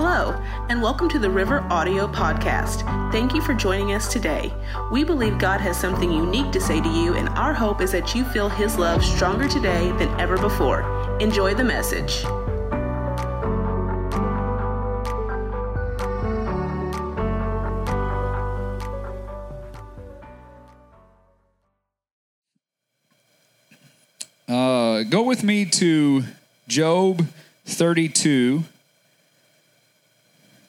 Hello, and welcome to the River Audio Podcast. Thank you for joining us today. We believe God has something unique to say to you, and our hope is that you feel His love stronger today than ever before. Enjoy the message. Uh, go with me to Job 32.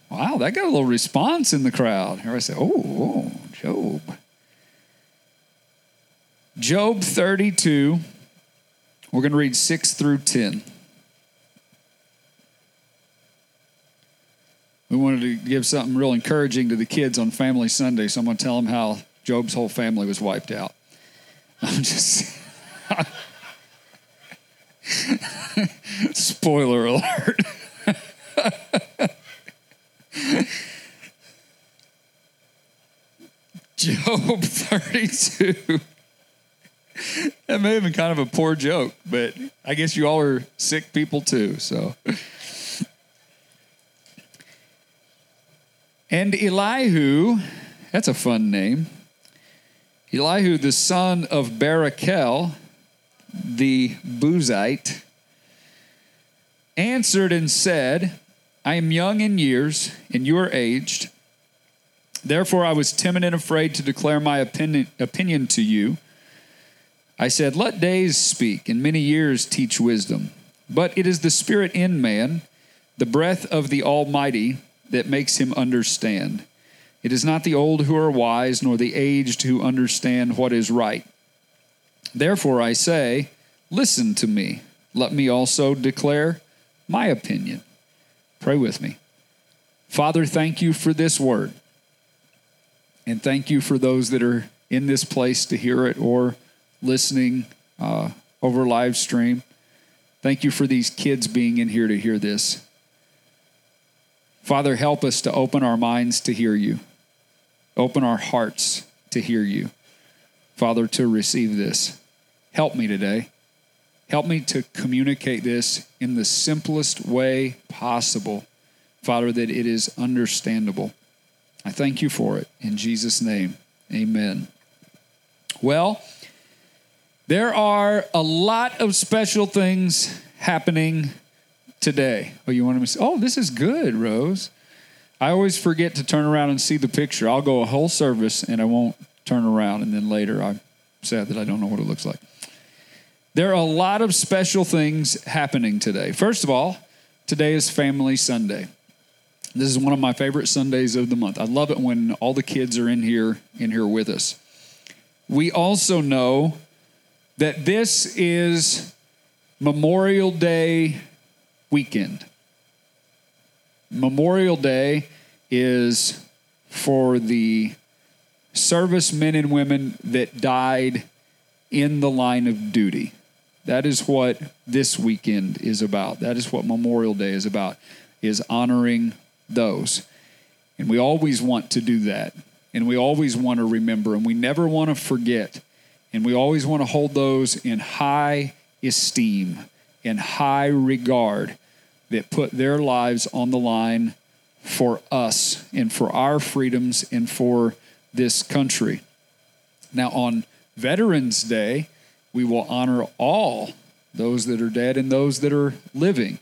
Wow, that got a little response in the crowd. Everybody say, oh, oh, Job. Job 32. We're going to read 6 through 10. We wanted to give something real encouraging to the kids on Family Sunday, so I'm going to tell them how Job's whole family was wiped out. I'm just. Spoiler alert. Job 32. that may have been kind of a poor joke, but I guess you all are sick people too, so. And Elihu, that's a fun name. Elihu, the son of Barachel, the Buzite, answered and said, I am young in years, and you are aged. Therefore, I was timid and afraid to declare my opinion, opinion to you. I said, Let days speak, and many years teach wisdom. But it is the Spirit in man, the breath of the Almighty, that makes him understand. It is not the old who are wise, nor the aged who understand what is right. Therefore, I say, Listen to me. Let me also declare my opinion. Pray with me. Father, thank you for this word. And thank you for those that are in this place to hear it or listening uh, over live stream. Thank you for these kids being in here to hear this. Father, help us to open our minds to hear you, open our hearts to hear you. Father, to receive this. Help me today. Help me to communicate this in the simplest way possible, Father, that it is understandable. I thank you for it. In Jesus' name, amen. Well, there are a lot of special things happening today. Oh, you want to say, oh, this is good, Rose. I always forget to turn around and see the picture. I'll go a whole service and I won't turn around, and then later I'm sad that I don't know what it looks like. There are a lot of special things happening today. First of all, today is Family Sunday. This is one of my favorite Sundays of the month. I love it when all the kids are in here in here with us. We also know that this is Memorial Day weekend. Memorial Day is for the servicemen and women that died in the line of duty. That is what this weekend is about. That is what Memorial Day is about, is honoring those. And we always want to do that. And we always want to remember, and we never want to forget. And we always want to hold those in high esteem, in high regard, that put their lives on the line for us and for our freedoms and for this country. Now, on Veterans Day, we will honor all those that are dead and those that are living.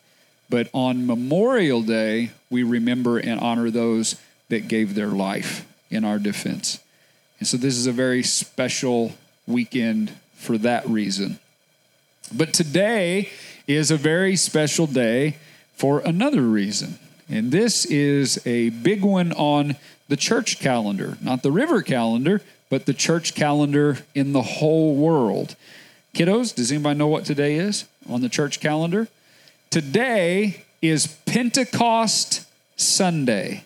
But on Memorial Day, we remember and honor those that gave their life in our defense. And so this is a very special weekend for that reason. But today is a very special day for another reason. And this is a big one on the church calendar, not the river calendar, but the church calendar in the whole world. Kiddos, does anybody know what today is on the church calendar? Today is Pentecost Sunday.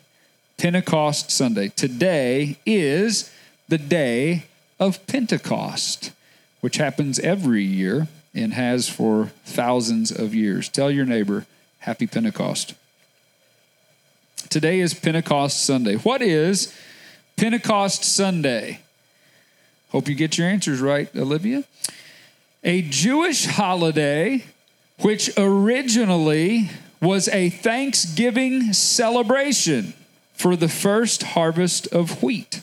Pentecost Sunday. Today is the day of Pentecost, which happens every year and has for thousands of years. Tell your neighbor, Happy Pentecost. Today is Pentecost Sunday. What is Pentecost Sunday? Hope you get your answers right, Olivia. A Jewish holiday which originally was a Thanksgiving celebration for the first harvest of wheat.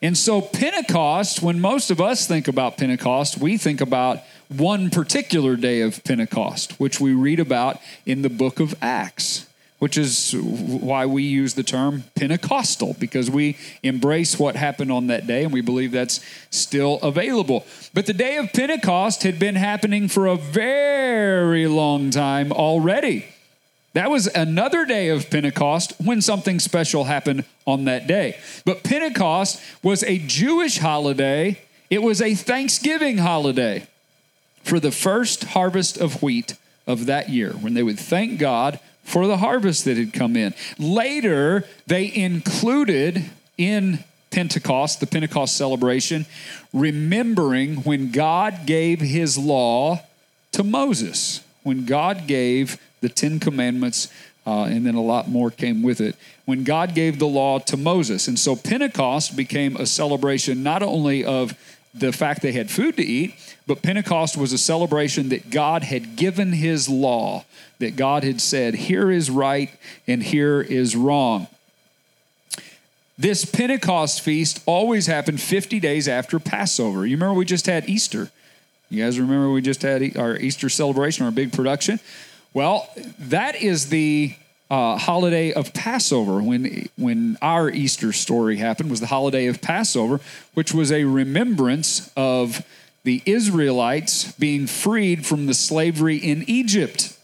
And so, Pentecost, when most of us think about Pentecost, we think about one particular day of Pentecost, which we read about in the book of Acts, which is why we use the term Pentecostal, because we embrace what happened on that day and we believe that's still available. But the day of Pentecost had been happening for a very long time already. That was another day of Pentecost when something special happened on that day. But Pentecost was a Jewish holiday, it was a Thanksgiving holiday for the first harvest of wheat of that year, when they would thank God for the harvest that had come in. Later, they included in Pentecost, the Pentecost celebration, remembering when God gave his law to Moses, when God gave the Ten Commandments, uh, and then a lot more came with it. When God gave the law to Moses. And so Pentecost became a celebration not only of the fact they had food to eat, but Pentecost was a celebration that God had given his law, that God had said, here is right and here is wrong. This Pentecost feast always happened 50 days after Passover. You remember we just had Easter. You guys remember we just had our Easter celebration, our big production? Well, that is the uh, holiday of Passover. When when our Easter story happened, was the holiday of Passover, which was a remembrance of the Israelites being freed from the slavery in Egypt.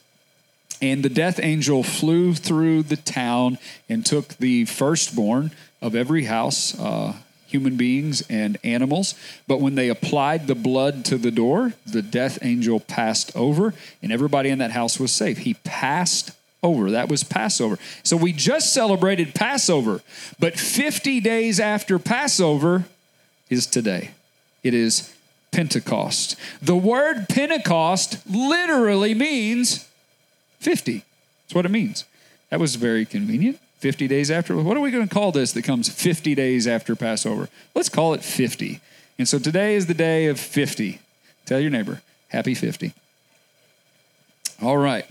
And the death angel flew through the town and took the firstborn of every house, uh, human beings and animals. But when they applied the blood to the door, the death angel passed over, and everybody in that house was safe. He passed over. That was Passover. So we just celebrated Passover, but 50 days after Passover is today. It is Pentecost. The word Pentecost literally means 50. That's what it means. That was very convenient. 50 days after. What are we going to call this that comes 50 days after Passover? Let's call it 50. And so today is the day of 50. Tell your neighbor, happy 50. All right.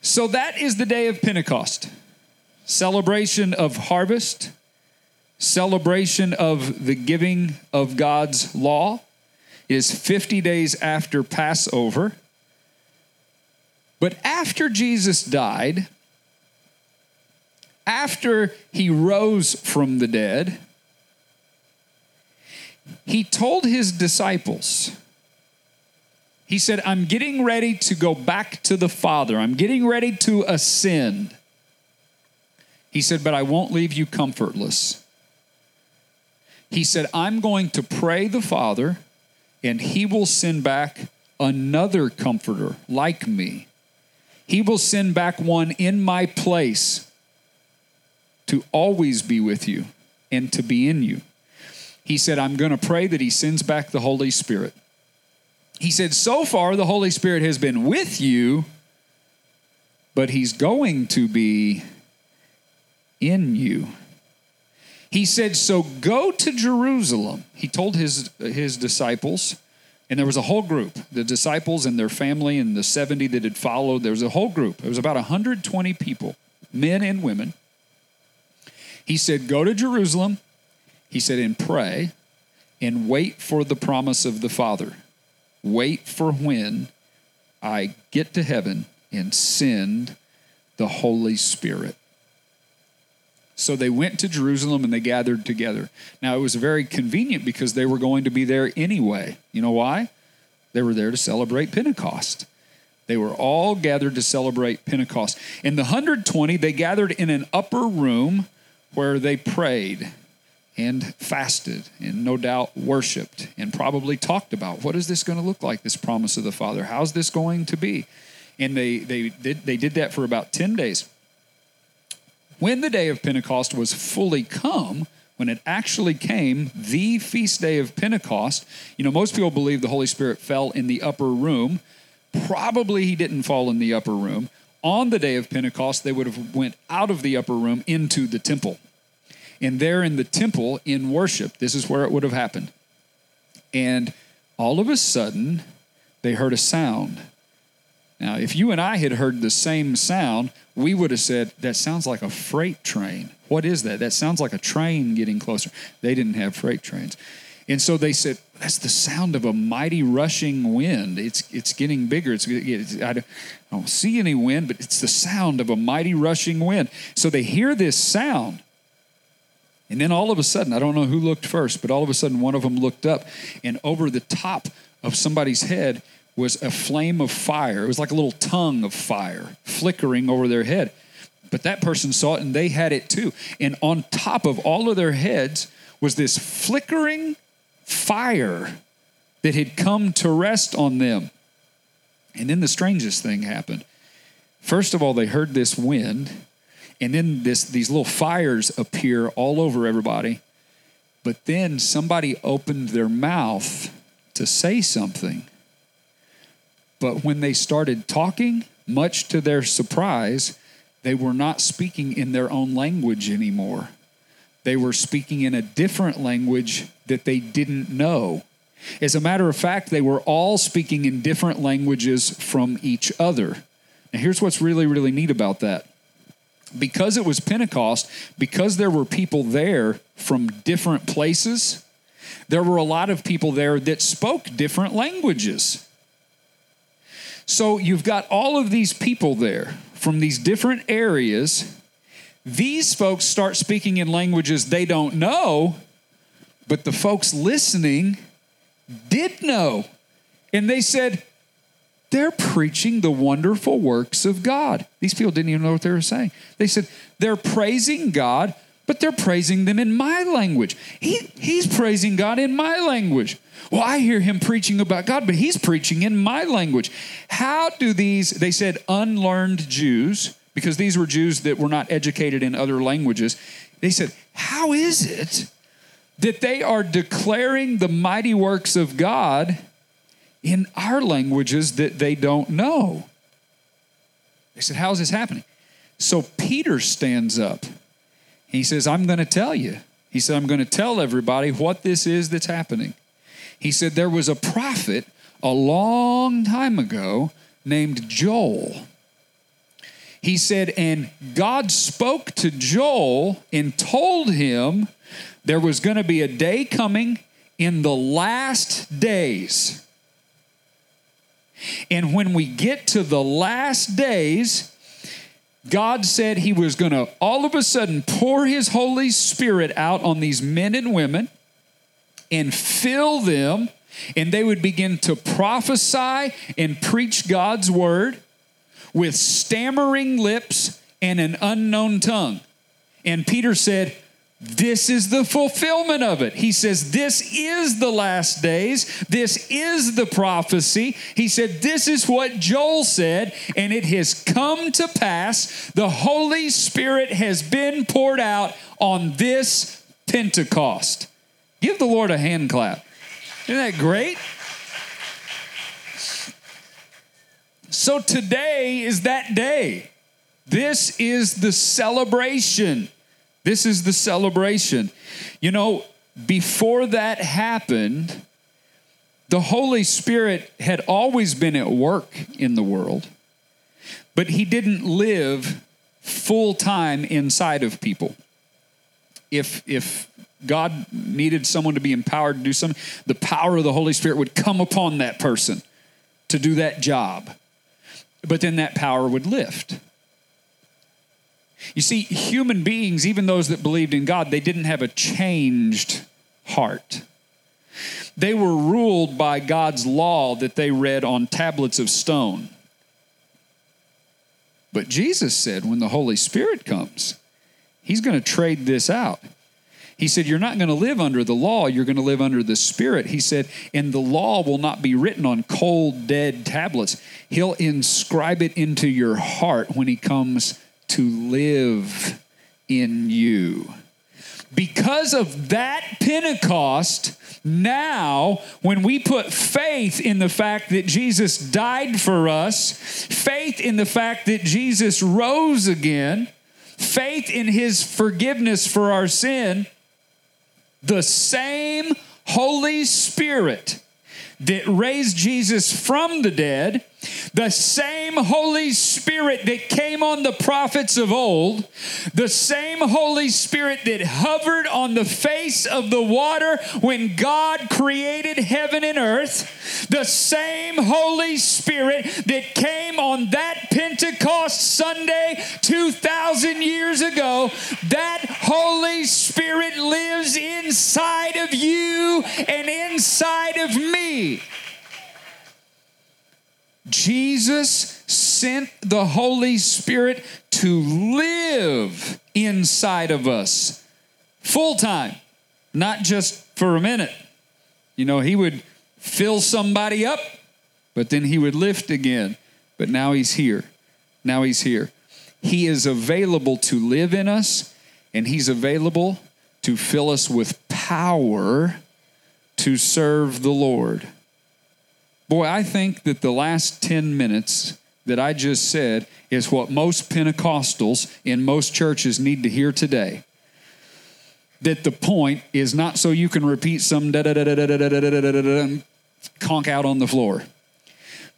So that is the day of Pentecost celebration of harvest, celebration of the giving of God's law. It is 50 days after Passover. But after Jesus died, after he rose from the dead, he told his disciples, he said, I'm getting ready to go back to the Father. I'm getting ready to ascend. He said, but I won't leave you comfortless. He said, I'm going to pray the Father, and he will send back another comforter like me he will send back one in my place to always be with you and to be in you. He said, I'm going to pray that He sends back the Holy Spirit. He said, So far, the Holy Spirit has been with you, but He's going to be in you. He said, So go to Jerusalem. He told his, his disciples, and there was a whole group, the disciples and their family and the 70 that had followed. There was a whole group. It was about 120 people, men and women. He said, Go to Jerusalem. He said, and pray and wait for the promise of the Father. Wait for when I get to heaven and send the Holy Spirit. So they went to Jerusalem and they gathered together. Now, it was very convenient because they were going to be there anyway. You know why? They were there to celebrate Pentecost. They were all gathered to celebrate Pentecost. In the 120, they gathered in an upper room where they prayed and fasted and no doubt worshiped and probably talked about what is this going to look like, this promise of the Father? How's this going to be? And they, they, did, they did that for about 10 days. When the day of Pentecost was fully come, when it actually came, the feast day of Pentecost, you know, most people believe the Holy Spirit fell in the upper room. Probably he didn't fall in the upper room. On the day of Pentecost, they would have went out of the upper room into the temple. And there in the temple in worship, this is where it would have happened. And all of a sudden, they heard a sound Now, if you and I had heard the same sound, we would have said, That sounds like a freight train. What is that? That sounds like a train getting closer. They didn't have freight trains. And so they said, That's the sound of a mighty rushing wind. It's, it's getting bigger. It's, it's I, don't, I don't see any wind, but it's the sound of a mighty rushing wind. So they hear this sound. And then all of a sudden, I don't know who looked first, but all of a sudden one of them looked up, and over the top of somebody's head was a flame of fire. It was like a little tongue of fire flickering over their head. But that person saw it and they had it too. And on top of all of their heads was this flickering fire that had come to rest on them. And then the strangest thing happened. First of all, they heard this wind, and then this, these little fires appear all over everybody. But then somebody opened their mouth to say something. But when they started talking, much to their surprise, they were not speaking in their own language anymore. They were speaking in a different language that they didn't know. As a matter of fact, they were all speaking in different languages from each other. Now, here's what's really, really neat about that. Because it was Pentecost, because there were people there from different places, there were a lot of people there that spoke different languages. So you've got all of these people there from these different areas. These folks start speaking in languages they don't know, but the folks listening did know. And they said, they're preaching the wonderful works of God. These people didn't even know what they were saying. They said, they're praising God, but they're praising them in my language. He, he's praising God in my language. Well, I hear him preaching about God, but he's preaching in my language. How do these, they said, unlearned Jews, because these were Jews that were not educated in other languages, they said, How is it that they are declaring the mighty works of God in our languages that they don't know? They said, How is this happening? So Peter stands up. He says, I'm going to tell you. He said, I'm going to tell everybody what this is that's happening. He said there was a prophet a long time ago named Joel. He said, and God spoke to Joel and told him there was going to be a day coming in the last days. And when we get to the last days, God said He was going to all of a sudden pour His Holy Spirit out on these men and women and fill them, and they would begin to prophesy and preach God's word with stammering lips and an unknown tongue. And Peter said, this is the fulfillment of it. He says, This is the last days. This is the prophecy. He said, This is what Joel said, and it has come to pass. The Holy Spirit has been poured out on this Pentecost. Give the Lord a hand clap. Isn't that great? So today is that day. This is the celebration. This is the celebration. You know, before that happened, the Holy Spirit had always been at work in the world, but He didn't live full time inside of people. If, if God needed someone to be empowered to do something, the power of the Holy Spirit would come upon that person to do that job. But then that power would lift. You see, human beings, even those that believed in God, they didn't have a changed heart. They were ruled by God's law that they read on tablets of stone. But Jesus said when the Holy Spirit comes, He's going to trade this out. He said, You're not going to live under the law, you're going to live under the Spirit. He said, And the law will not be written on cold, dead tablets. He'll inscribe it into your heart when He comes to live in you. Because of that Pentecost, now when we put faith in the fact that Jesus died for us, faith in the fact that Jesus rose again, faith in his forgiveness for our sin, the same Holy Spirit that raised Jesus from the dead, the same Holy Spirit that came on the prophets of old, the same Holy Spirit that hovered on the face of the water when God created heaven and earth, the same Holy Spirit that came on that Pentecost Sunday 2,000 years ago, that Holy Spirit lives inside of you and inside of me. Jesus sent the Holy Spirit to live inside of us full time, not just for a minute. You know, he would fill somebody up, but then he would lift again. But now he's here. Now he's here. He is available to live in us, and he's available to fill us with power to serve the Lord. Boy, I think that the last 10 minutes that I just said is what most Pentecostals in most churches need to hear today. That the point is not so you can repeat some da da da da da da da da da da da conk out on the floor.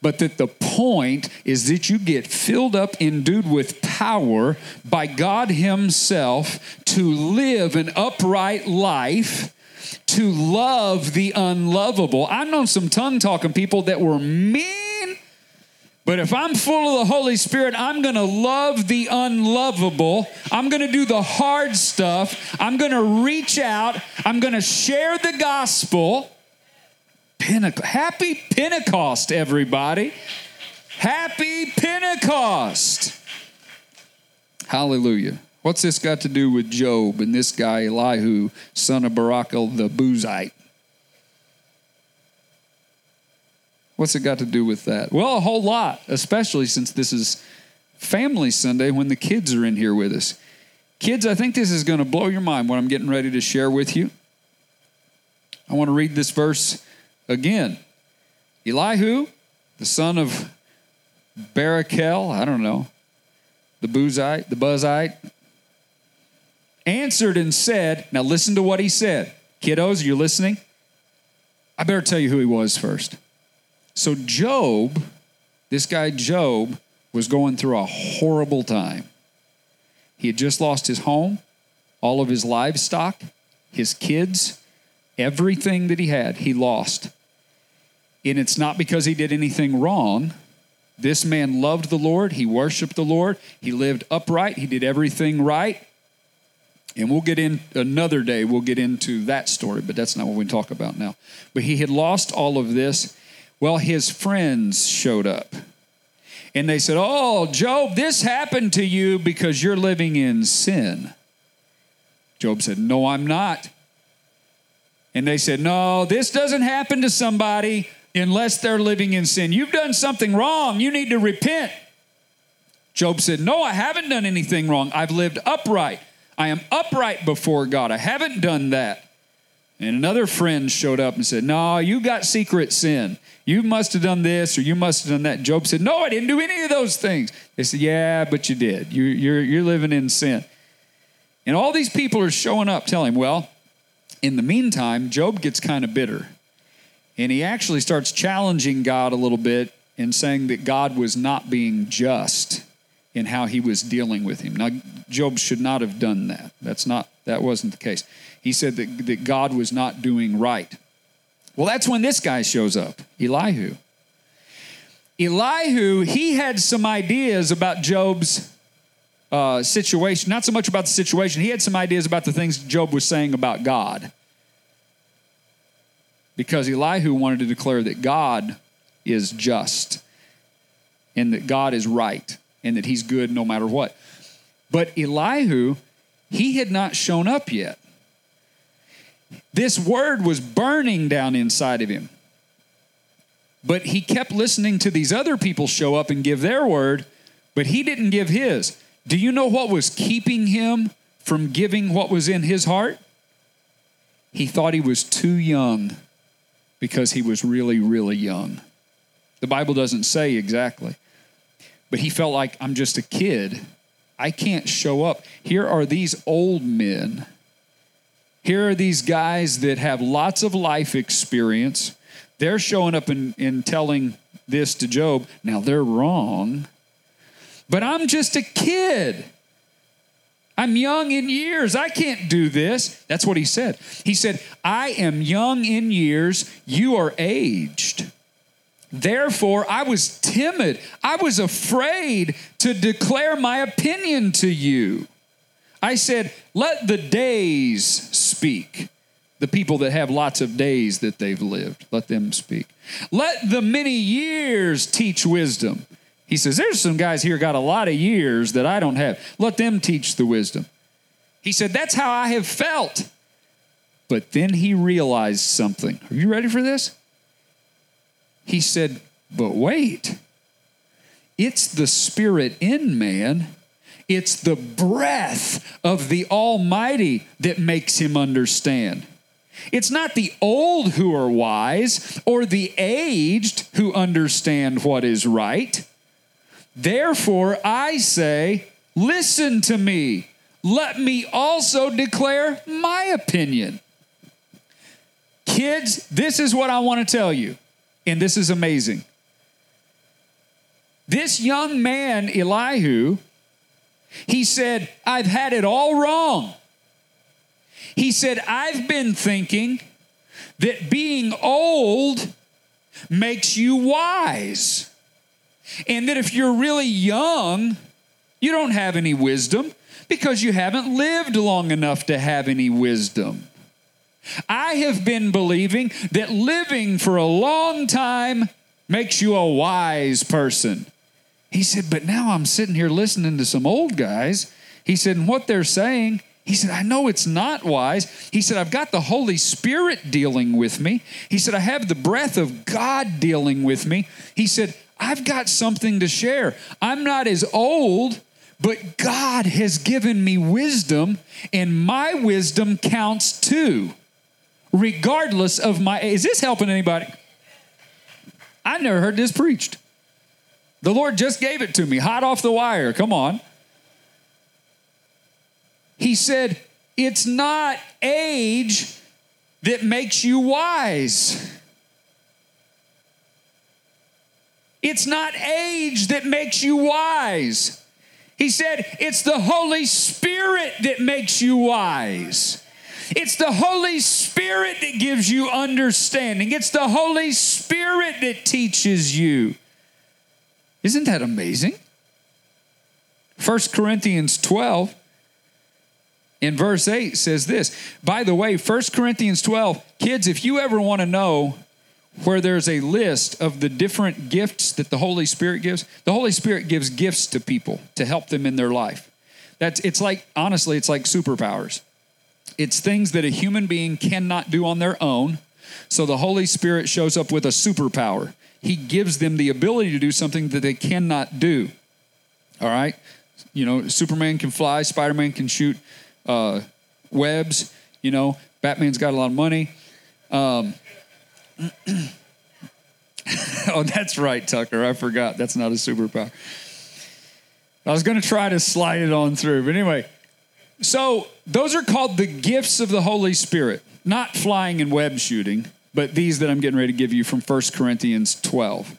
But that the point is that you get filled up, endued with power by God Himself to live an upright life to love the unlovable. I've known some tongue talking people that were mean, but if I'm full of the Holy Spirit, I'm going to love the unlovable. I'm going to do the hard stuff. I'm going to reach out. I'm going to share the gospel. Happy Pentecost, everybody. Happy Pentecost. Hallelujah. What's this got to do with Job and this guy Elihu, son of Barachel the Buzite? What's it got to do with that? Well, a whole lot, especially since this is Family Sunday when the kids are in here with us. Kids, I think this is going to blow your mind what I'm getting ready to share with you. I want to read this verse again. Elihu, the son of Barachel, I don't know, the Buzite, the Buzzite, answered and said, Now listen to what he said. Kiddos, are you're listening? I better tell you who he was first. So, Job, this guy Job, was going through a horrible time. He had just lost his home, all of his livestock, his kids, everything that he had, he lost. And it's not because he did anything wrong. This man loved the Lord. He worshiped the Lord. He lived upright. He did everything right. And we'll get in another day, we'll get into that story, but that's not what we talk about now. But he had lost all of this. Well, his friends showed up. And they said, Oh, Job, this happened to you because you're living in sin. Job said, No, I'm not. And they said, No, this doesn't happen to somebody unless they're living in sin. You've done something wrong. You need to repent. Job said, No, I haven't done anything wrong. I've lived upright. I am upright before God. I haven't done that. And another friend showed up and said, No, you got secret sin. You must have done this or you must have done that. Job said, No, I didn't do any of those things. They said, Yeah, but you did. You, you're, you're living in sin. And all these people are showing up telling him, Well, in the meantime, Job gets kind of bitter. And he actually starts challenging God a little bit and saying that God was not being just in how he was dealing with him. Now, Job should not have done that. That's not that wasn't the case. He said that, that God was not doing right. Well, that's when this guy shows up, Elihu. Elihu, he had some ideas about Job's uh, situation, not so much about the situation, he had some ideas about the things Job was saying about God. Because Elihu wanted to declare that God is just and that God is right and that he's good no matter what. But Elihu, he had not shown up yet. This word was burning down inside of him. But he kept listening to these other people show up and give their word, but he didn't give his. Do you know what was keeping him from giving what was in his heart? He thought he was too young because he was really, really young. The Bible doesn't say exactly, but he felt like I'm just a kid. I can't show up. Here are these old men here are these guys that have lots of life experience. they're showing up and, and telling this to Job. Now they're wrong, but I'm just a kid. I'm young in years. I can't do this. That's what he said. He said, I am young in years. You are aged. Therefore, I was timid. I was afraid to declare my opinion to you. I said, Let the days speak. The people that have lots of days that they've lived, let them speak. Let the many years teach wisdom. He says, There's some guys here got a lot of years that I don't have. Let them teach the wisdom. He said, That's how I have felt. But then he realized something. Are you ready for this? He said, But wait, it's the spirit in man, it's the breath of the Almighty that makes him understand. It's not the old who are wise or the aged who understand what is right. Therefore, I say, Listen to me. Let me also declare my opinion. Kids, this is what I want to tell you. And this is amazing. This young man, Elihu, he said, I've had it all wrong. He said, I've been thinking that being old makes you wise. And that if you're really young, you don't have any wisdom because you haven't lived long enough to have any wisdom. I have been believing that living for a long time makes you a wise person. He said, but now I'm sitting here listening to some old guys. He said, and what they're saying, he said, I know it's not wise. He said, I've got the Holy Spirit dealing with me. He said, I have the breath of God dealing with me. He said, I've got something to share. I'm not as old, but God has given me wisdom, and my wisdom counts too regardless of my is this helping anybody? I never heard this preached. The lord just gave it to me hot off the wire come on. He said it's not age that makes you wise. It's not age that makes you wise. He said it's the holy spirit that makes you wise it's the Holy Spirit that gives you understanding. It's the Holy Spirit that teaches you. Isn't that amazing? 1 Corinthians 12 in verse 8 says this. By the way, 1 Corinthians 12, kids, if you ever want to know where there's a list of the different gifts that the Holy Spirit gives, the Holy Spirit gives gifts to people to help them in their life. That's it's like honestly, it's like superpowers. It's things that a human being cannot do on their own. So the Holy Spirit shows up with a superpower. He gives them the ability to do something that they cannot do. All right? You know, Superman can fly, Spider Man can shoot uh, webs. You know, Batman's got a lot of money. Um, oh, that's right, Tucker. I forgot. That's not a superpower. I was going to try to slide it on through. But anyway, so those are called the gifts of the Holy Spirit, not flying and web shooting, but these that I'm getting ready to give you from 1 Corinthians 12.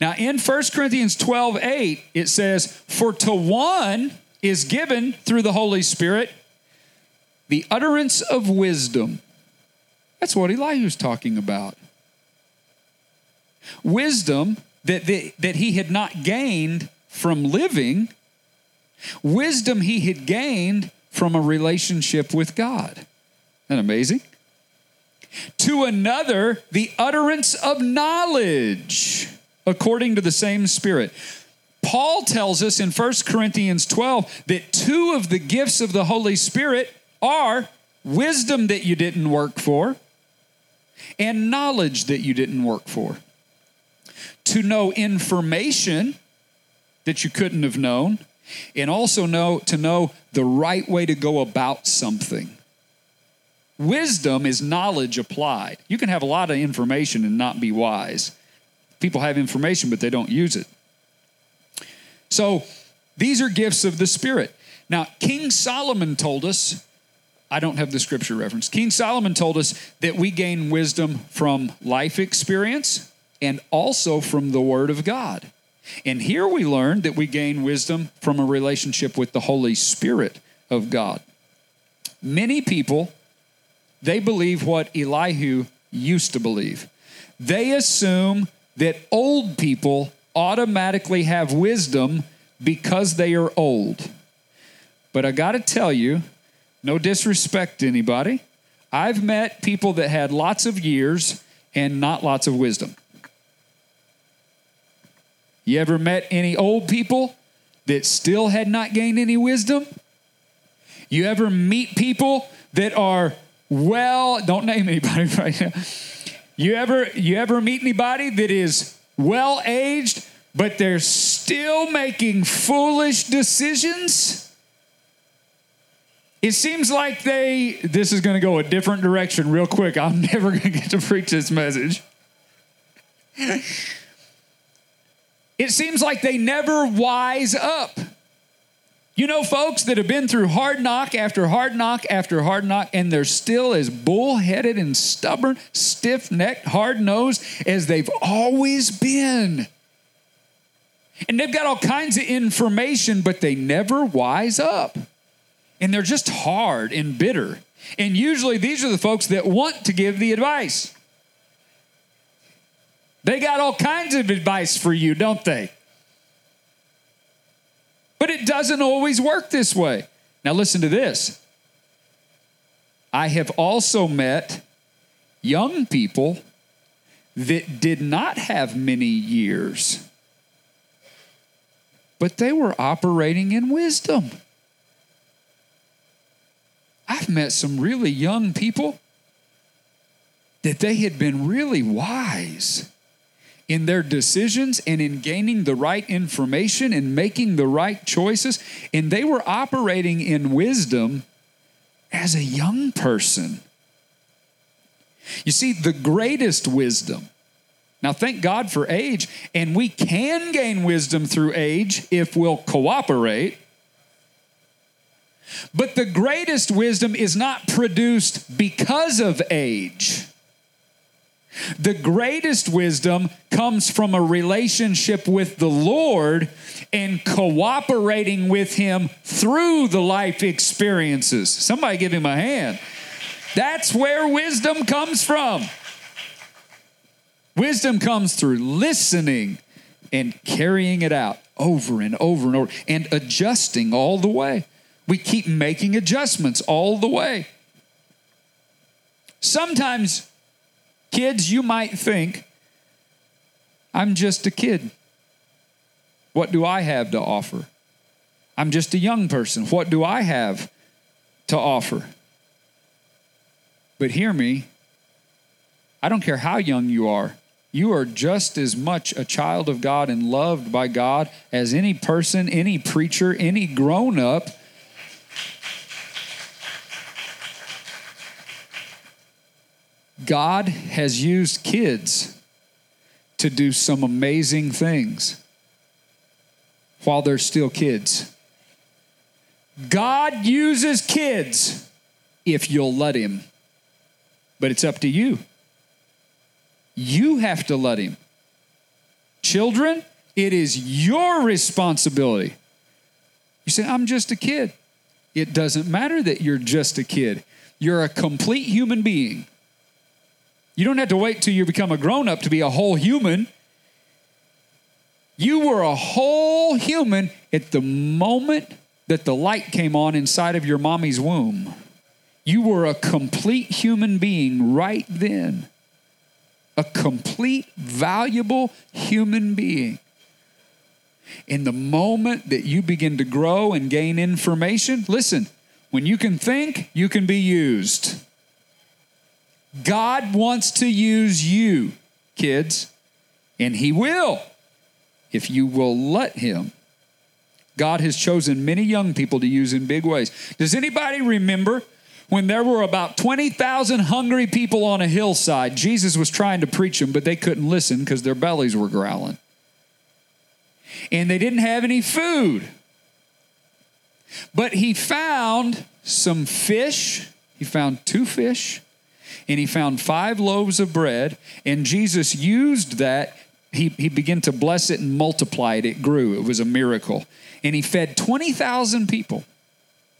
Now, in 1 Corinthians 12, 8, it says, For to one is given through the Holy Spirit the utterance of wisdom. That's what Elihu's talking about. Wisdom that, that, that he had not gained from living, wisdom he had gained from a relationship with God. Isn't that amazing? To another, the utterance of knowledge according to the same Spirit. Paul tells us in 1 Corinthians 12 that two of the gifts of the Holy Spirit are wisdom that you didn't work for and knowledge that you didn't work for. To know information that you couldn't have known and also know to know the right way to go about something. Wisdom is knowledge applied. You can have a lot of information and not be wise. People have information, but they don't use it. So these are gifts of the Spirit. Now, King Solomon told us I don't have the scripture reference. King Solomon told us that we gain wisdom from life experience and also from the Word of God. And here we learn that we gain wisdom from a relationship with the Holy Spirit of God. Many people, they believe what Elihu used to believe. They assume that old people automatically have wisdom because they are old. But I got to tell you, no disrespect to anybody. I've met people that had lots of years and not lots of wisdom. You ever met any old people that still had not gained any wisdom? You ever meet people that are well, don't name anybody right now. You ever you ever meet anybody that is well aged but they're still making foolish decisions? It seems like they, this is going to go a different direction real quick. I'm never going to get to preach this message. it seems like they never wise up. You know, folks that have been through hard knock after hard knock after hard knock, and they're still as bullheaded and stubborn, stiff necked, hard nosed as they've always been. And they've got all kinds of information, but they never wise up and they're just hard and bitter. And usually these are the folks that want to give the advice. They got all kinds of advice for you, don't they? But it doesn't always work this way. Now, listen to this. I have also met young people that did not have many years, but they were operating in wisdom. I've met some really young people that they had been really wise in their decisions and in gaining the right information and making the right choices. And they were operating in wisdom as a young person. You see, the greatest wisdom. Now, thank God for age, and we can gain wisdom through age if we'll cooperate. But the greatest wisdom is not produced because of age. The greatest wisdom comes from a relationship with the Lord and cooperating with Him through the life experiences. Somebody give Him a hand. That's where wisdom comes from. Wisdom comes through listening and carrying it out over and over and over and adjusting all the way. We keep making adjustments all the way. Sometimes, kids, you might think, I'm just a kid. What do I have to offer? I'm just a young person. What do I have to offer? But hear me, I don't care how young you are. You are just as much a child of God and loved by God as any person, any preacher, any grown up God has used kids to do some amazing things while they're still kids. God uses kids if you'll let Him, but it's up to you. You have to let Him. Children, it is your responsibility. You say, I'm just a kid. It doesn't matter that you're just a kid, you're a complete human being you don't have to wait till you become a grown up to be a whole human. You were a whole human at the moment that the light came on inside of your mommy's womb. You were a complete human being right then. A complete, valuable human being. In the moment that you begin to grow and gain information, listen, when you can think, you can be used. God wants to use you, kids, and He will if you will let Him. God has chosen many young people to use in big ways. Does anybody remember when there were about 20,000 hungry people on a hillside? Jesus was trying to preach them, but they couldn't listen because their bellies were growling. And they didn't have any food. But he found some fish He found two fish and he found five loaves of bread, and Jesus used that. He, he began to bless it and multiply it. It grew. It was a miracle. And he fed 20,000 people.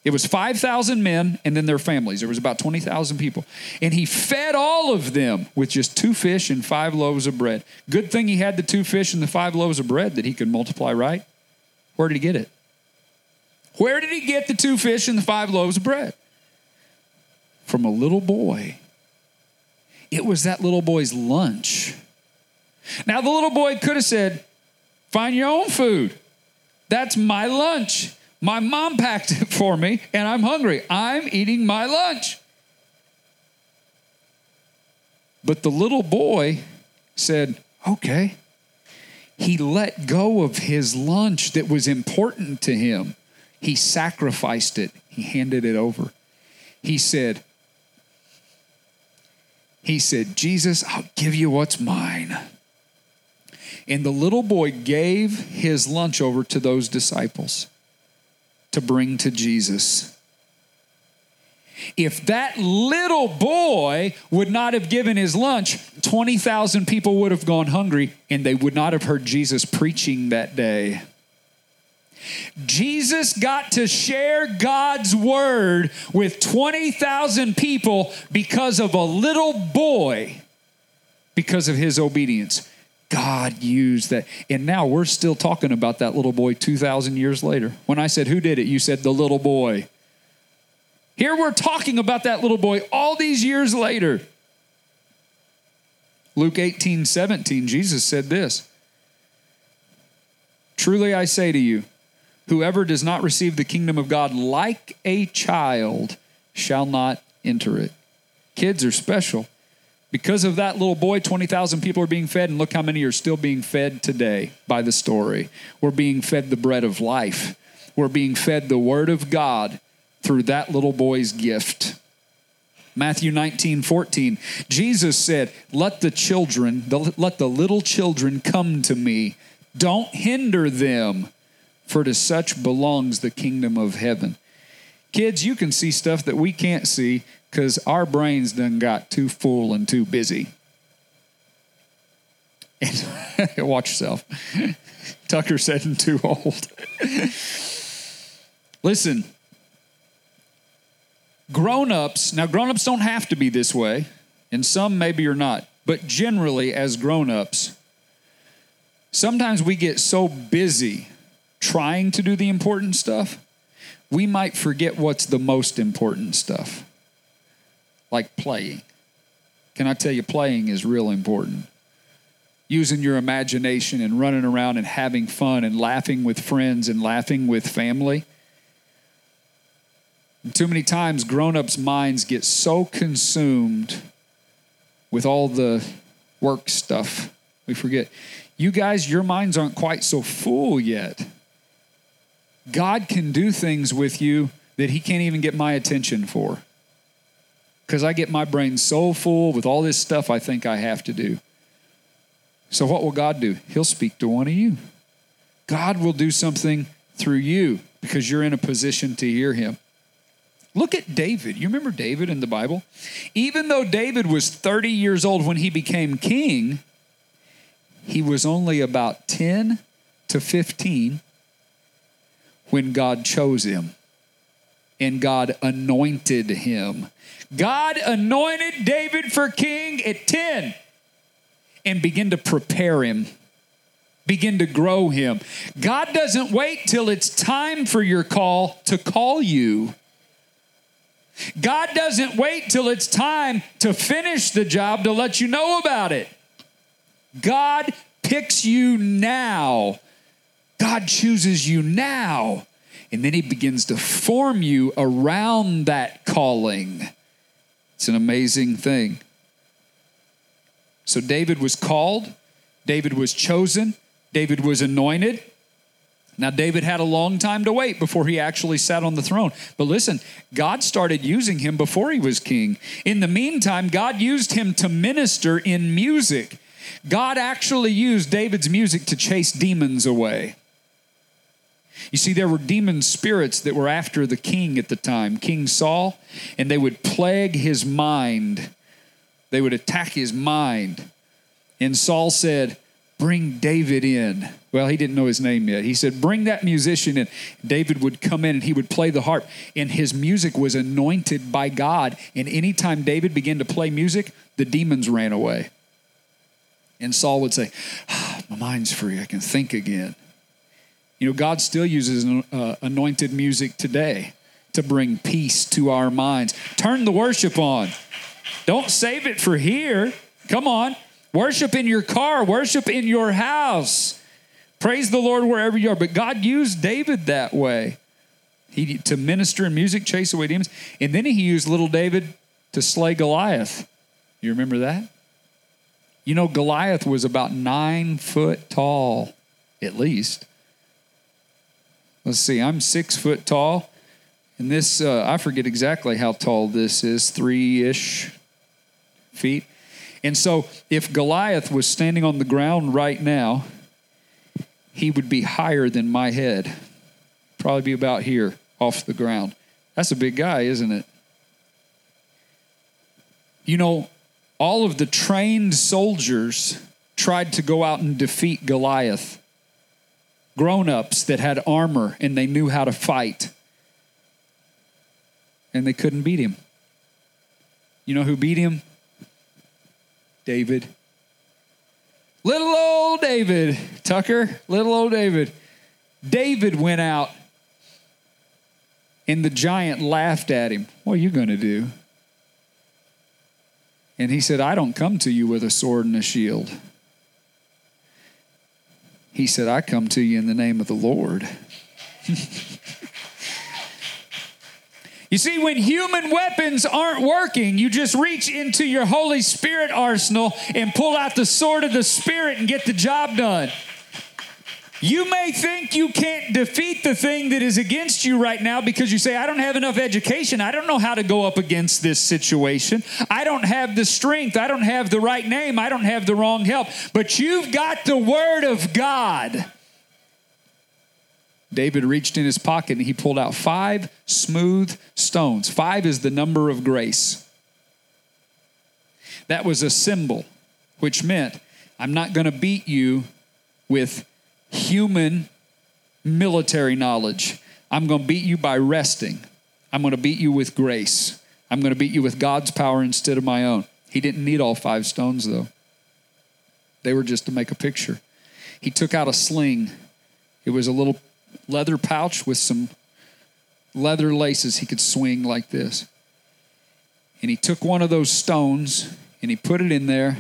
It was 5,000 men and then their families. There was about 20,000 people. And he fed all of them with just two fish and five loaves of bread. Good thing he had the two fish and the five loaves of bread that he could multiply, right? Where did he get it? Where did he get the two fish and the five loaves of bread? From a little boy. It was that little boy's lunch. Now, the little boy could have said, Find your own food. That's my lunch. My mom packed it for me, and I'm hungry. I'm eating my lunch. But the little boy said, Okay. He let go of his lunch that was important to him. He sacrificed it, he handed it over. He said, he said, Jesus, I'll give you what's mine. And the little boy gave his lunch over to those disciples to bring to Jesus. If that little boy would not have given his lunch, 20,000 people would have gone hungry and they would not have heard Jesus preaching that day. Jesus got to share God's word with 20,000 people because of a little boy, because of his obedience. God used that. And now we're still talking about that little boy 2,000 years later. When I said, Who did it? You said, The little boy. Here we're talking about that little boy all these years later. Luke 18, 17, Jesus said this Truly I say to you, whoever does not receive the kingdom of God like a child shall not enter it. Kids are special. Because of that little boy, 20,000 people are being fed, and look how many are still being fed today by the story. We're being fed the bread of life, we're being fed the word of God through that little boy's gift. Matthew 19, 14, Jesus said, Let the children, let the little children come to me. Don't hinder them, for to such belongs the kingdom of heaven. Kids, you can see stuff that we can't see because our brains done got too full and too busy. And watch yourself. Tucker said I'm too old. Listen, grown ups, now grown ups don't have to be this way, and some maybe you're not, but generally, as grown ups, sometimes we get so busy trying to do the important stuff, we might forget what's the most important stuff like playing. Can I tell you, playing is real important. Using your imagination and running around and having fun and laughing with friends and laughing with family. And too many times, grown ups' minds get so consumed with all the work stuff, we forget. You guys, your minds aren't quite so full yet. God can do things with you that He can't even get my attention for because I get my brain so full with all this stuff I think I have to do. So, what will God do? He'll speak to one of you. God will do something through you because you're in a position to hear Him. Look at David. You remember David in the Bible? Even though David was 30 years old when he became king, he was only about 10 to 15 when God chose him and God anointed him. God anointed David for king at 10 and begin to prepare him, begin to grow him. God doesn't wait till it's time for your call to call you. God doesn't wait till it's time to finish the job to let you know about it. God picks you now. God chooses you now. And then he begins to form you around that calling. It's an amazing thing. So David was called, David was chosen, David was anointed. Now, David had a long time to wait before he actually sat on the throne. But listen, God started using him before he was king. In the meantime, God used him to minister in music. God actually used David's music to chase demons away. You see, there were demon spirits that were after the king at the time, King Saul, and they would plague his mind. They would attack his mind. And Saul said, Bring David in. Well, he didn't know his name yet. He said, Bring that musician in. David would come in and he would play the harp, and his music was anointed by God. And anytime David began to play music, the demons ran away. And Saul would say, ah, My mind's free. I can think again. You know, God still uses uh, anointed music today to bring peace to our minds. Turn the worship on. Don't save it for here. Come on. Worship in your car, worship in your house. Praise the Lord wherever you are. But God used David that way. He to minister in music, chase away demons. And then he used little David to slay Goliath. You remember that? You know, Goliath was about nine foot tall, at least. Let's see, I'm six foot tall. And this, uh, I forget exactly how tall this is, three ish feet. And so, if Goliath was standing on the ground right now, he would be higher than my head. Probably be about here off the ground. That's a big guy, isn't it? You know, all of the trained soldiers tried to go out and defeat Goliath. Grown ups that had armor and they knew how to fight. And they couldn't beat him. You know who beat him? David. Little old David, Tucker, little old David. David went out and the giant laughed at him. What are you going to do? And he said, I don't come to you with a sword and a shield. He said, I come to you in the name of the Lord. You see, when human weapons aren't working, you just reach into your Holy Spirit arsenal and pull out the sword of the Spirit and get the job done. You may think you can't defeat the thing that is against you right now because you say, I don't have enough education. I don't know how to go up against this situation. I don't have the strength. I don't have the right name. I don't have the wrong help. But you've got the Word of God. David reached in his pocket and he pulled out five smooth stones. Five is the number of grace. That was a symbol, which meant I'm not going to beat you with human military knowledge. I'm going to beat you by resting. I'm going to beat you with grace. I'm going to beat you with God's power instead of my own. He didn't need all five stones, though, they were just to make a picture. He took out a sling, it was a little leather pouch with some leather laces he could swing like this. And he took one of those stones and he put it in there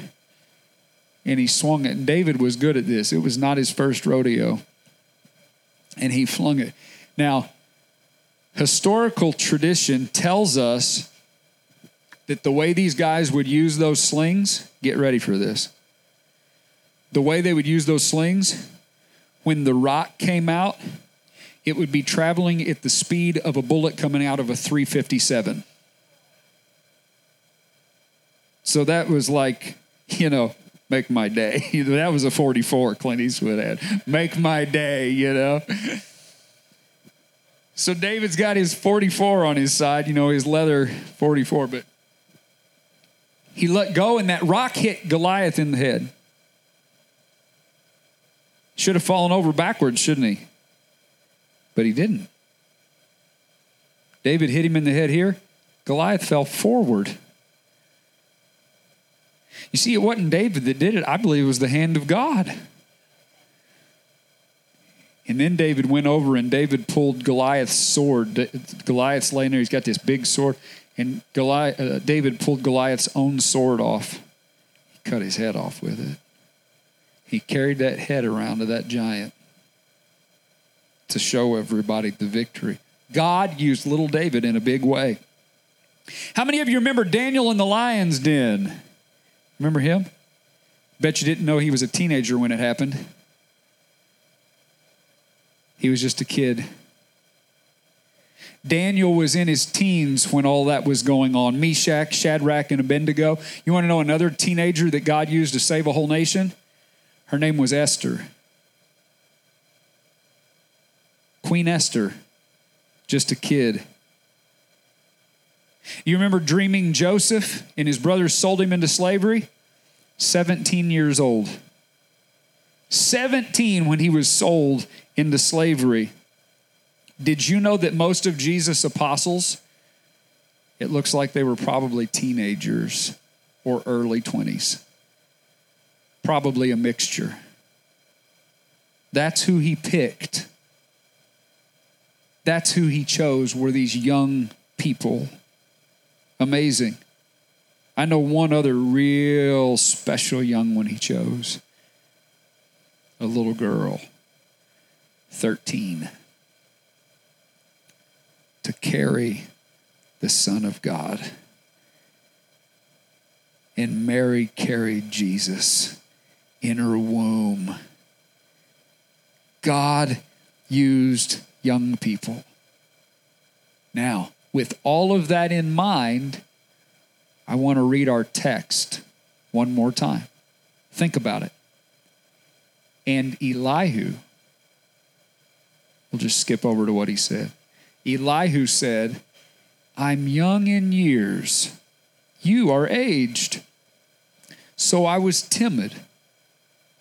and he swung it. And David was good at this. It was not his first rodeo. And he flung it. Now, historical tradition tells us that the way these guys would use those slings, get ready for this. The way they would use those slings, when the rock came out, it would be traveling at the speed of a bullet coming out of a 357. So that was like, you know, make my day. that was a 44 Clint Eastwood had. Make my day, you know. So David's got his 44 on his side, you know, his leather 44, but he let go and that rock hit Goliath in the head. Should have fallen over backwards, shouldn't he? But he didn't. David hit him in the head here. Goliath fell forward. You see, it wasn't David that did it. I believe it was the hand of God. And then David went over and David pulled Goliath's sword. Goliath's laying there. He's got this big sword. And Goliath, uh, David pulled Goliath's own sword off. He cut his head off with it. He carried that head around to that giant to show everybody the victory. God used little David in a big way. How many of you remember Daniel in the lion's den? Remember him? Bet you didn't know he was a teenager when it happened. He was just a kid. Daniel was in his teens when all that was going on. Meshach, Shadrach, and Abednego. You want to know another teenager that God used to save a whole nation? Her name was Esther. Queen Esther, just a kid. You remember dreaming Joseph and his brothers sold him into slavery? 17 years old. 17 when he was sold into slavery. Did you know that most of Jesus' apostles, it looks like they were probably teenagers or early 20s? Probably a mixture. That's who he picked. That's who he chose, were these young people. Amazing. I know one other real special young one he chose a little girl, 13, to carry the Son of God. And Mary carried Jesus in her womb. God used young people. Now, with all of that in mind, I want to read our text one more time. Think about it. And Elihu, we'll just skip over to what he said. Elihu said, I'm young in years, you are aged. So I was timid.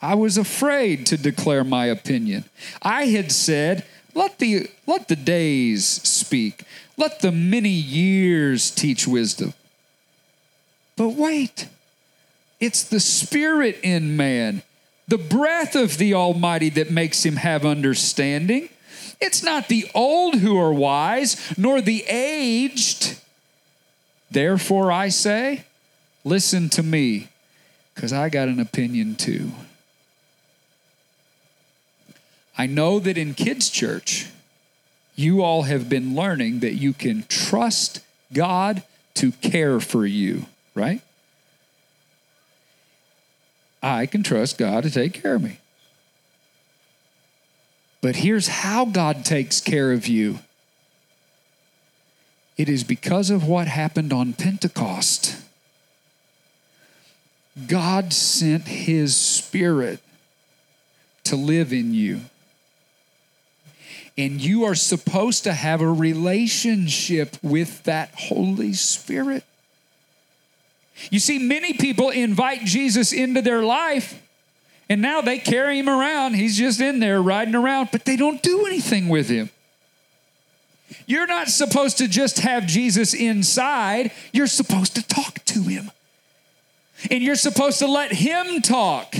I was afraid to declare my opinion. I had said, let the, let the days speak. Let the many years teach wisdom. But wait, it's the spirit in man, the breath of the Almighty that makes him have understanding. It's not the old who are wise, nor the aged. Therefore, I say, listen to me, because I got an opinion too. I know that in kids' church, you all have been learning that you can trust God to care for you right? I can trust God to take care of me. But here's how God takes care of you it is because of what happened on Pentecost. God sent His Spirit to live in you. And you are supposed to have a relationship with that Holy Spirit. You see, many people invite Jesus into their life and now they carry him around. He's just in there riding around, but they don't do anything with him. You're not supposed to just have Jesus inside, you're supposed to talk to him. And you're supposed to let him talk.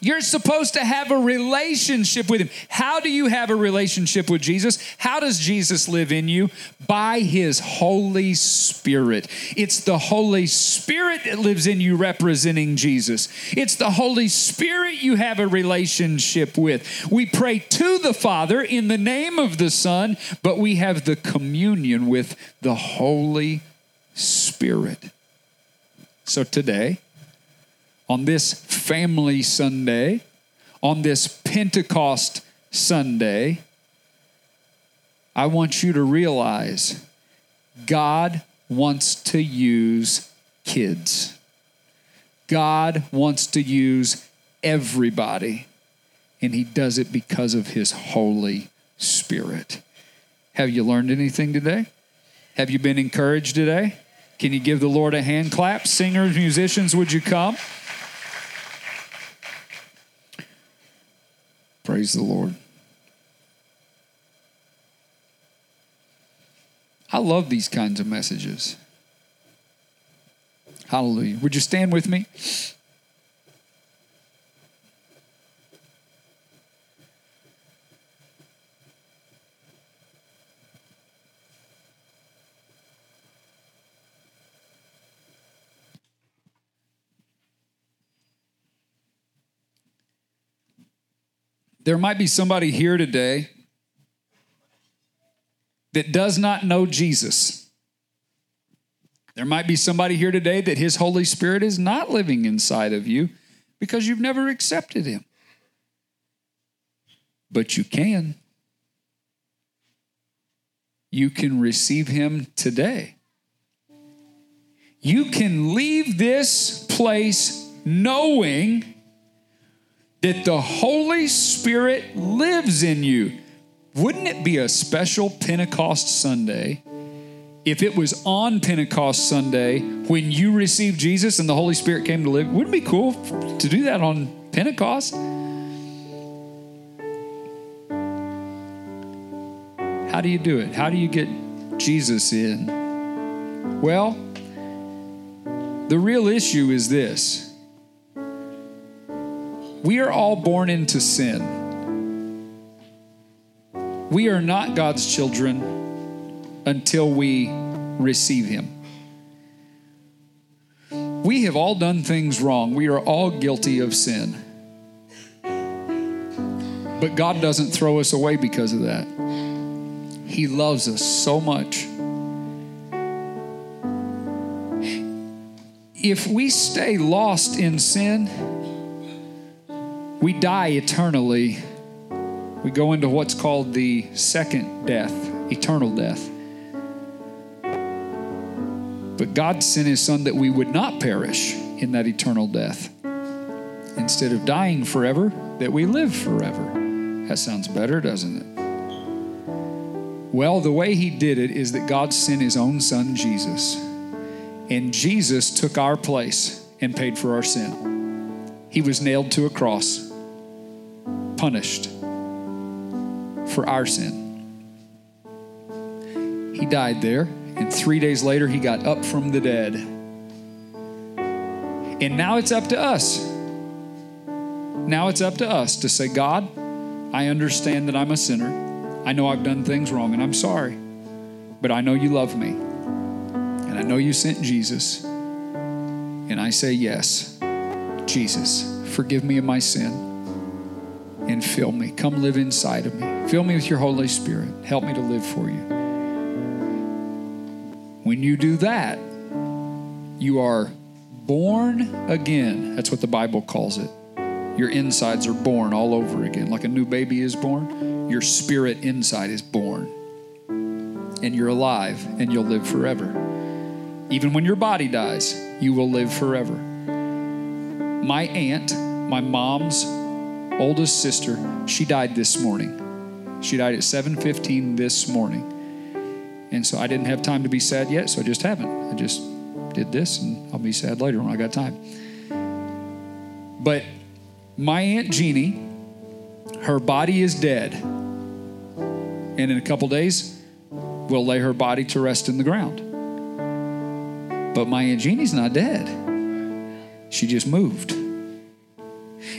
You're supposed to have a relationship with Him. How do you have a relationship with Jesus? How does Jesus live in you? By His Holy Spirit. It's the Holy Spirit that lives in you, representing Jesus. It's the Holy Spirit you have a relationship with. We pray to the Father in the name of the Son, but we have the communion with the Holy Spirit. So today, on this family Sunday, on this Pentecost Sunday, I want you to realize God wants to use kids. God wants to use everybody, and He does it because of His Holy Spirit. Have you learned anything today? Have you been encouraged today? Can you give the Lord a hand clap? Singers, musicians, would you come? Praise the Lord. I love these kinds of messages. Hallelujah. Would you stand with me? There might be somebody here today that does not know Jesus. There might be somebody here today that his Holy Spirit is not living inside of you because you've never accepted him. But you can. You can receive him today. You can leave this place knowing that the Holy Spirit lives in you. wouldn't it be a special Pentecost Sunday if it was on Pentecost Sunday when you received Jesus and the Holy Spirit came to live? Wouldn't it be cool to do that on Pentecost? How do you do it? How do you get Jesus in? Well, the real issue is this we are all born into sin. We are not God's children until we receive Him. We have all done things wrong. We are all guilty of sin. But God doesn't throw us away because of that. He loves us so much. If we stay lost in sin, we die eternally. We go into what's called the second death, eternal death. But God sent His Son that we would not perish in that eternal death. Instead of dying forever, that we live forever. That sounds better, doesn't it? Well, the way he did it is that God sent his own son, Jesus. And Jesus took our place and paid for our sin. He was nailed to a cross, punished for our sin. He died there, and three days later, he got up from the dead. And now it's up to us. Now it's up to us to say, God, I understand that I'm a sinner. I know I've done things wrong and I'm sorry, but I know you love me. And I know you sent Jesus. And I say, Yes, Jesus, forgive me of my sin and fill me. Come live inside of me. Fill me with your Holy Spirit. Help me to live for you. When you do that, you are born again. That's what the Bible calls it. Your insides are born all over again, like a new baby is born your spirit inside is born. And you're alive and you'll live forever. Even when your body dies, you will live forever. My aunt, my mom's oldest sister, she died this morning. She died at 7:15 this morning. And so I didn't have time to be sad yet, so I just haven't. I just did this and I'll be sad later when I got time. But my aunt Jeannie, her body is dead and in a couple days, we'll lay her body to rest in the ground. But my Aunt Jeannie's not dead. She just moved.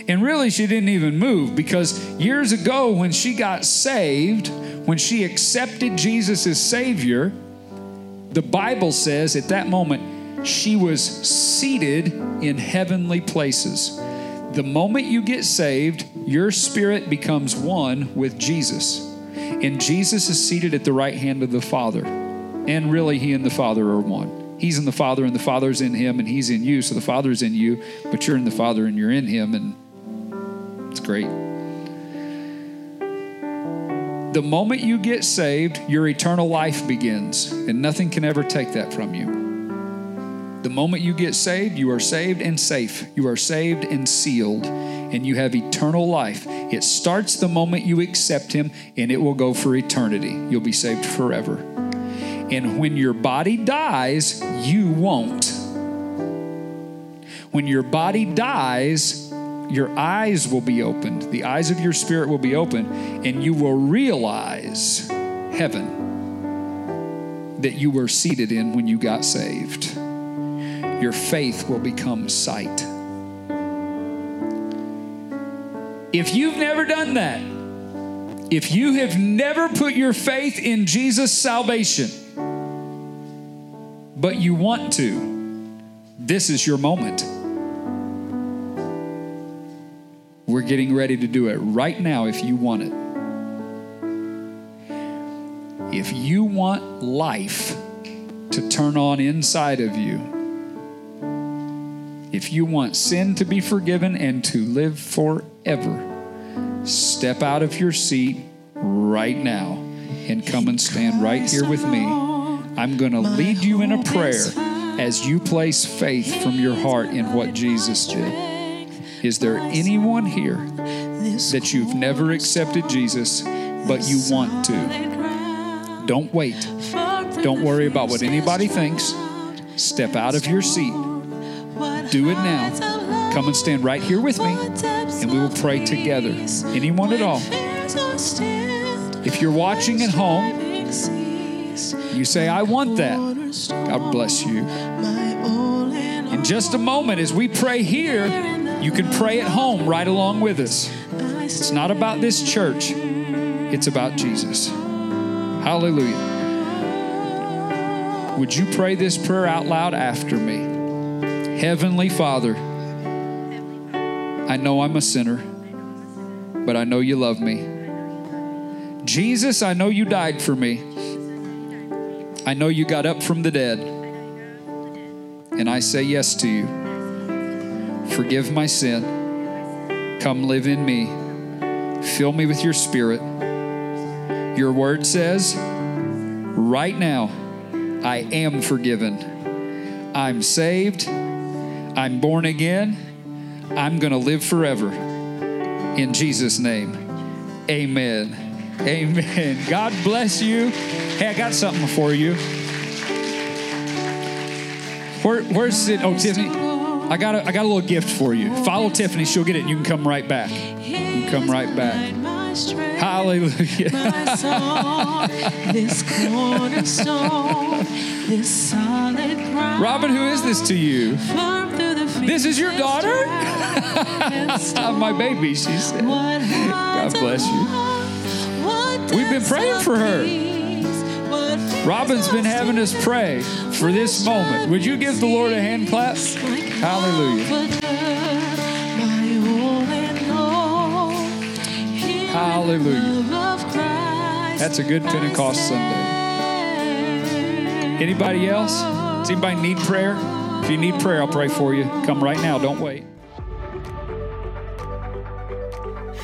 And really, she didn't even move because years ago, when she got saved, when she accepted Jesus as Savior, the Bible says at that moment, she was seated in heavenly places. The moment you get saved, your spirit becomes one with Jesus. And Jesus is seated at the right hand of the Father. And really, He and the Father are one. He's in the Father, and the Father's in Him, and He's in you. So the Father's in you, but you're in the Father, and you're in Him, and it's great. The moment you get saved, your eternal life begins, and nothing can ever take that from you. The moment you get saved, you are saved and safe. You are saved and sealed and you have eternal life. It starts the moment you accept Him, and it will go for eternity. You'll be saved forever. And when your body dies, you won't. When your body dies, your eyes will be opened. The eyes of your spirit will be opened, and you will realize heaven that you were seated in when you got saved. Your faith will become sight. If you've never done that, if you have never put your faith in Jesus' salvation, but you want to, this is your moment. We're getting ready to do it right now if you want it. If you want life to turn on inside of you, if you want sin to be forgiven and to live forever, step out of your seat right now and come and stand right here with me. I'm going to lead you in a prayer as you place faith from your heart in what Jesus did. Is there anyone here that you've never accepted Jesus but you want to. Don't wait. Don't worry about what anybody thinks. Step out of your seat. Do it now. Come and stand right here with me, and we will pray together. Anyone at all. If you're watching at home, you say, I want that. God bless you. In just a moment, as we pray here, you can pray at home right along with us. It's not about this church, it's about Jesus. Hallelujah. Would you pray this prayer out loud after me? Heavenly Father, I know I'm a sinner, but I know you love me. Jesus, I know you died for me. I know you got up from the dead. And I say yes to you. Forgive my sin. Come live in me. Fill me with your spirit. Your word says, right now, I am forgiven. I'm saved. I'm born again. I'm going to live forever. In Jesus' name, amen. Amen. God bless you. Hey, I got something for you. Where, where's it? Oh, Tiffany, I got a, I got a little gift for you. Follow Tiffany; she'll get it, and you can come right back. You come right back. Hallelujah. Robin, who is this to you? This is your daughter? My baby, she said. God bless you. We've been praying for her. Robin's been having us pray for this moment. Would you give the Lord a hand clap? Hallelujah. Hallelujah. That's a good Pentecost Sunday. Anybody else? Does anybody need prayer? If you need prayer, I'll pray for you. Come right now. Don't wait.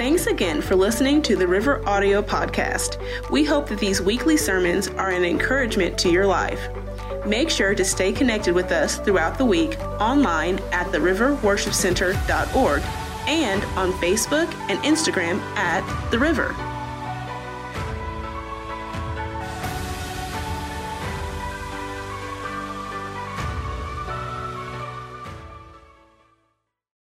Thanks again for listening to the River Audio Podcast. We hope that these weekly sermons are an encouragement to your life. Make sure to stay connected with us throughout the week online at theriverworshipcenter.org and on Facebook and Instagram at The River.